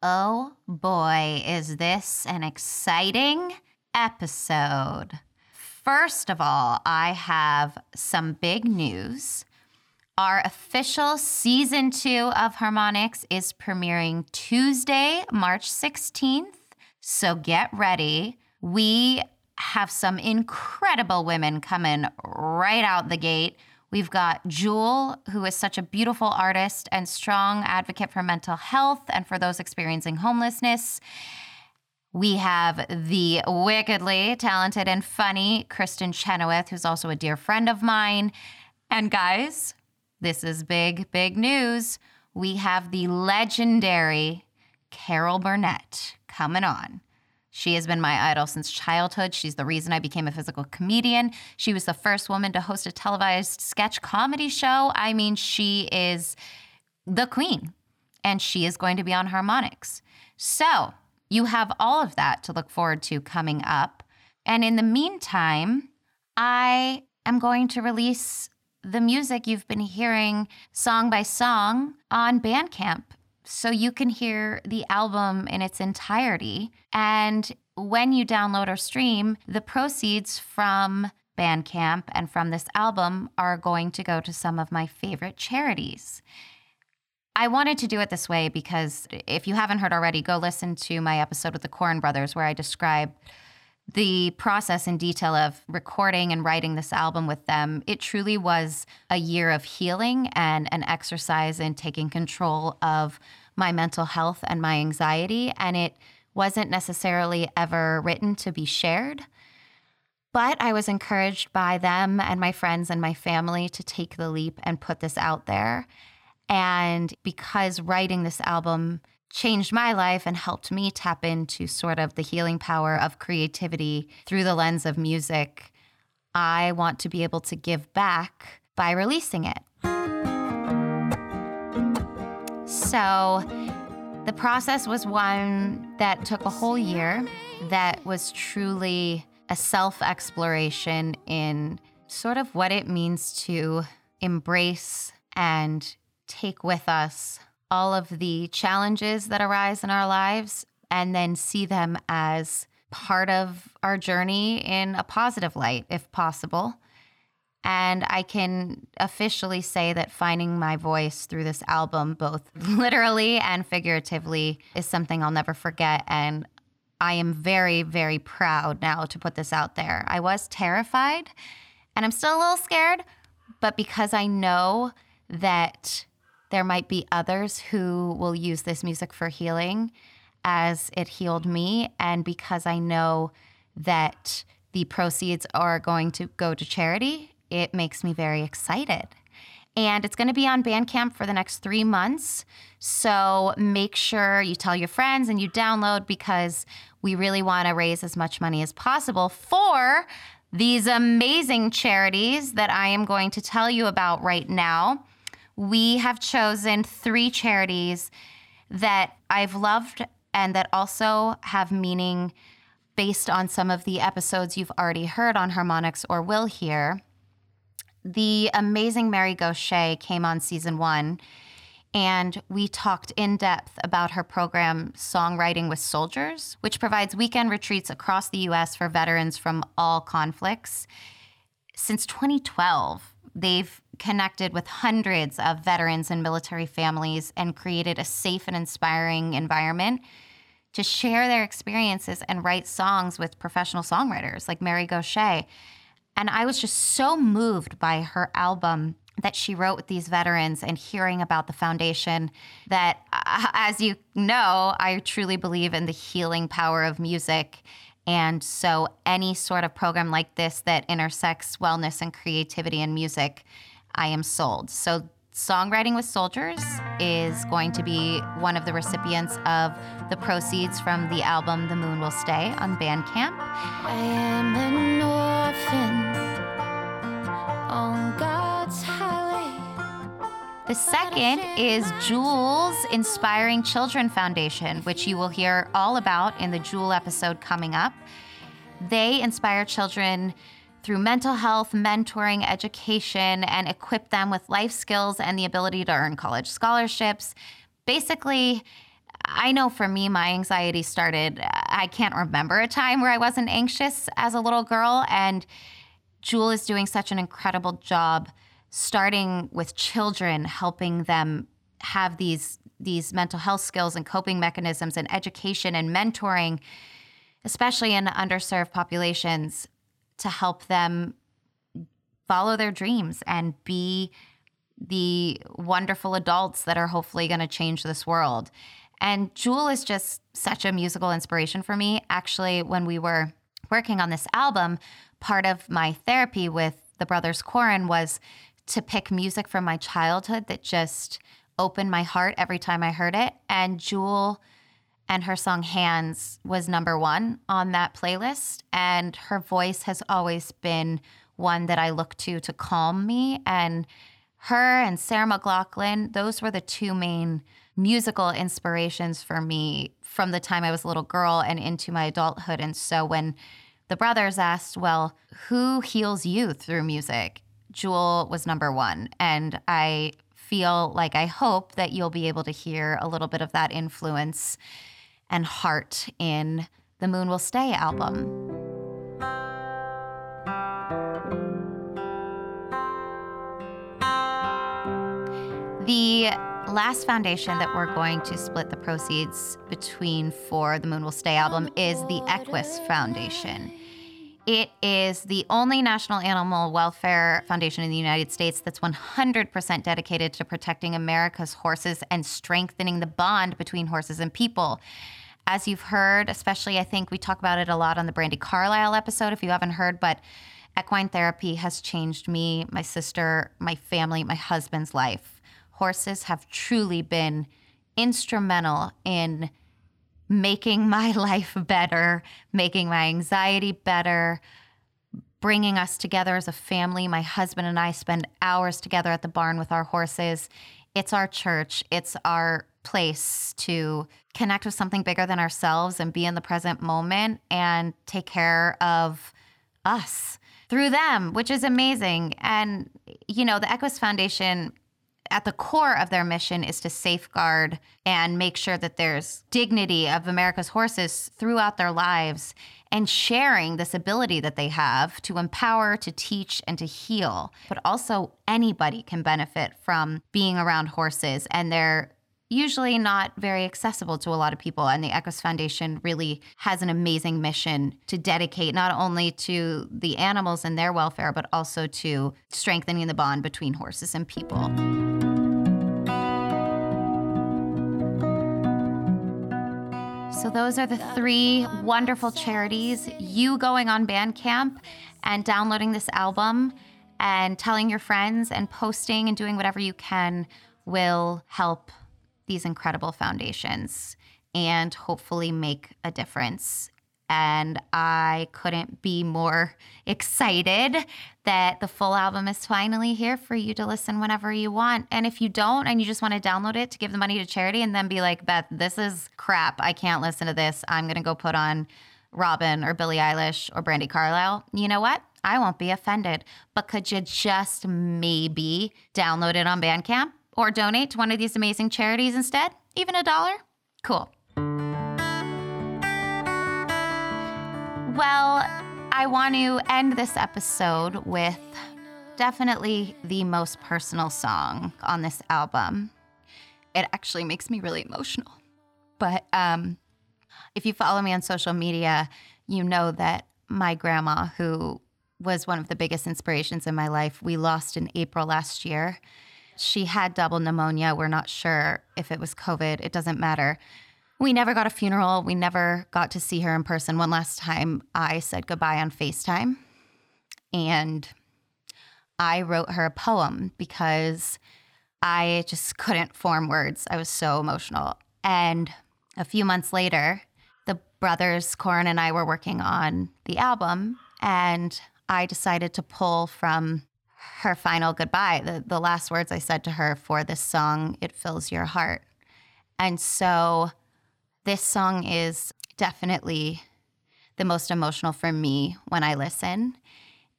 Oh boy, is this an exciting episode! First of all, I have some big news. Our official season two of Harmonics is premiering Tuesday, March 16th. So get ready. We have some incredible women coming right out the gate. We've got Jewel, who is such a beautiful artist and strong advocate for mental health and for those experiencing homelessness. We have the wickedly talented and funny Kristin Chenoweth, who's also a dear friend of mine. And guys, this is big, big news. We have the legendary Carol Burnett coming on. She has been my idol since childhood. She's the reason I became a physical comedian. She was the first woman to host a televised sketch comedy show. I mean, she is the queen, and she is going to be on harmonics. So, you have all of that to look forward to coming up. And in the meantime, I am going to release the music you've been hearing song by song on Bandcamp so you can hear the album in its entirety. And when you download or stream, the proceeds from Bandcamp and from this album are going to go to some of my favorite charities. I wanted to do it this way because if you haven't heard already, go listen to my episode with the Coren brothers where I describe the process and detail of recording and writing this album with them, it truly was a year of healing and an exercise in taking control of my mental health and my anxiety. And it wasn't necessarily ever written to be shared. But I was encouraged by them and my friends and my family to take the leap and put this out there. And because writing this album changed my life and helped me tap into sort of the healing power of creativity through the lens of music, I want to be able to give back by releasing it. So the process was one that took a whole year, that was truly a self exploration in sort of what it means to embrace and take with us all of the challenges that arise in our lives and then see them as part of our journey in a positive light, if possible. And I can officially say that finding my voice through this album, both literally and figuratively, is something I'll never forget. And I am very, very proud now to put this out there. I was terrified and I'm still a little scared, but because I know that there might be others who will use this music for healing as it healed me. And because I know that the proceeds are going to go to charity, it makes me very excited. And it's going to be on Bandcamp for the next three months. So make sure you tell your friends and you download because we really want to raise as much money as possible for these amazing charities that I am going to tell you about right now we have chosen three charities that I've loved and that also have meaning based on some of the episodes you've already heard on harmonics or will hear. The amazing Mary Gauthier came on season one, and we talked in depth about her program, Songwriting with Soldiers, which provides weekend retreats across the US for veterans from all conflicts. Since 2012, they've connected with hundreds of veterans and military families and created a safe and inspiring environment to share their experiences and write songs with professional songwriters like Mary Gauthier. And I was just so moved by her album that she wrote with these veterans and hearing about the foundation that, as you know, I truly believe in the healing power of music. And so, any sort of program like this that intersects wellness and creativity and music I am sold. So, Songwriting with Soldiers is going to be one of the recipients of the proceeds from the album The Moon Will Stay on Bandcamp. I am an orphan highway. The second is Jewel's Inspiring Children Foundation, which you will hear all about in the Jewel episode coming up. They inspire children through mental health, mentoring, education, and equip them with life skills and the ability to earn college scholarships. Basically, I know for me, my anxiety started, I can't remember a time where I wasn't anxious as a little girl. And Jewel is doing such an incredible job starting with children, helping them have these these mental health skills and coping mechanisms and education and mentoring, especially in underserved populations, to help them follow their dreams and be the wonderful adults that are hopefully going to change this world. And Jewel is just such a musical inspiration for me. Actually, when we were working on this album, part of my therapy with the brothers Koren was to pick music from my childhood that just opened my heart every time I heard it. And Jewel and her song Hands was number one on that playlist. And her voice has always been one that I look to to calm me. And her and Sarah McLachlan, those were the two main musical inspirations for me from the time I was a little girl and into my adulthood. And so when the brothers asked, Well, who heals you through music? Jewel was number one. And I feel like I hope that you'll be able to hear a little bit of that influence and heart in the Moon Will Stay album. The last foundation that we're going to split the proceeds between for the Moon Will Stay album is the Equus Foundation. It is the only national animal welfare foundation in the United States that's 100% dedicated to protecting America's horses and strengthening the bond between horses and people. As you've heard, especially I think we talk about it a lot on the Brandi Carlile episode, if you haven't heard, but equine therapy has changed me, my sister, my family, my husband's life. Horses have truly been instrumental in making my life better, making my anxiety better, bringing us together as a family. My husband and I spend hours together at the barn with our horses. It's our church, it's our place to connect with something bigger than ourselves and be in the present moment and take care of us through them, which is amazing. And, you know, the Equus Foundation at the core of their mission is to safeguard and make sure that there's dignity of America's horses throughout their lives and sharing this ability that they have to empower, to teach, and to heal. But also, anybody can benefit from being around horses, and they're usually not very accessible to a lot of people. And the Equus Foundation really has an amazing mission to dedicate not only to the animals and their welfare, but also to strengthening the bond between horses and people. So, those are the three wonderful charities. You going on Bandcamp and downloading this album and telling your friends and posting and doing whatever you can will help these incredible foundations and hopefully make a difference and I couldn't be more excited that the full album is finally here for you to listen whenever you want. And if you don't and you just want to download it to give the money to charity and then be like, Beth, this is crap. I can't listen to this. I'm going to go put on Robin or Billie Eilish or Brandi Carlile. You know what? I won't be offended. But could you just maybe download it on Bandcamp or donate to one of these amazing charities instead? Even a dollar? Cool. Well, I want to end this episode with definitely the most personal song on this album. It actually makes me really emotional. But um, if you follow me on social media, you know that my grandma, who was one of the biggest inspirations in my life, we lost in April last year. She had double pneumonia. We're not sure if it was COVID, it doesn't matter. We never got a funeral. We never got to see her in person. One last time, I said goodbye on FaceTime. And I wrote her a poem because I just couldn't form words. I was so emotional. And a few months later, the brothers, Koren and I were working on the album. And I decided to pull from her final goodbye, the, the last words I said to her for this song, It Fills Your Heart. And so this song is definitely the most emotional for me when I listen.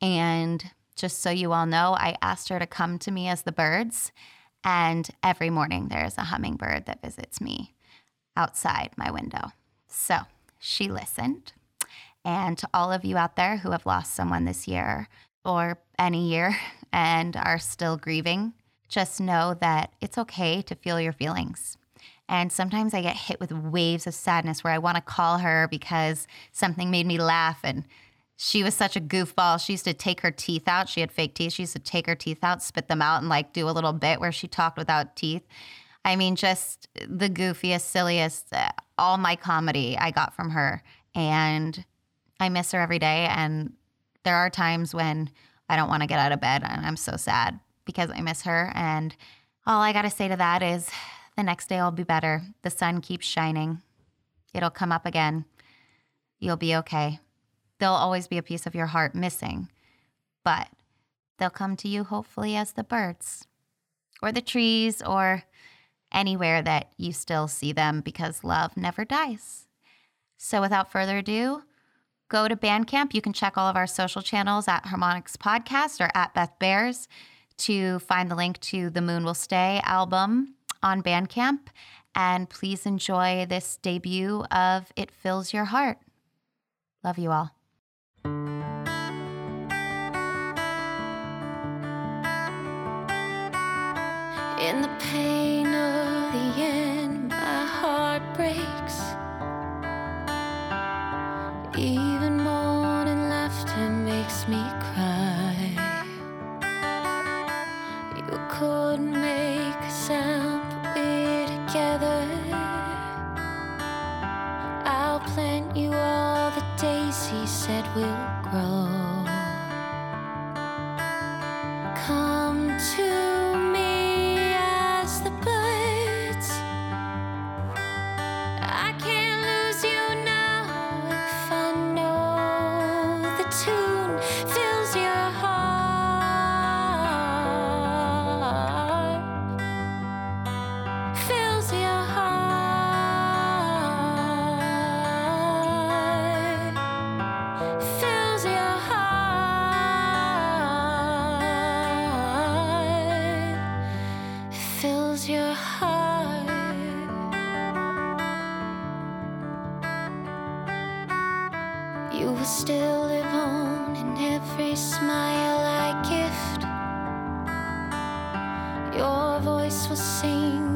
And just so you all know, I asked her to come to me as the birds. And every morning there's a hummingbird that visits me. outside my window. So she listened. And to all of you out there who have lost someone this year or any year and are still grieving, just know that it's okay to feel your feelings. And sometimes I get hit with waves of sadness where I want to call her because something made me laugh. And she was such a goofball. She used to take her teeth out. She had fake teeth. She used to take her teeth out, spit them out, and like do a little bit where she talked without teeth. I mean, just the goofiest, silliest, uh, all my comedy I got from her. And I miss her every day. And there are times when I don't want to get out of bed and I'm so sad because I miss her. And all I got to say to that is the next day will be better. The sun keeps shining, it'll come up again. You'll be okay. There'll always be a piece of your heart missing, but they'll come to you hopefully as the birds or the trees or anywhere that you still see them because love never dies. So without further ado, go to Bandcamp. You can check all of our social channels at Harmonics Podcast or at Beth Behrs to find the link to the Moon Will Stay album on Bandcamp. And please enjoy this debut of It Fills Your Heart. Love you all. You will still live on in every smile I gift. Your voice will sing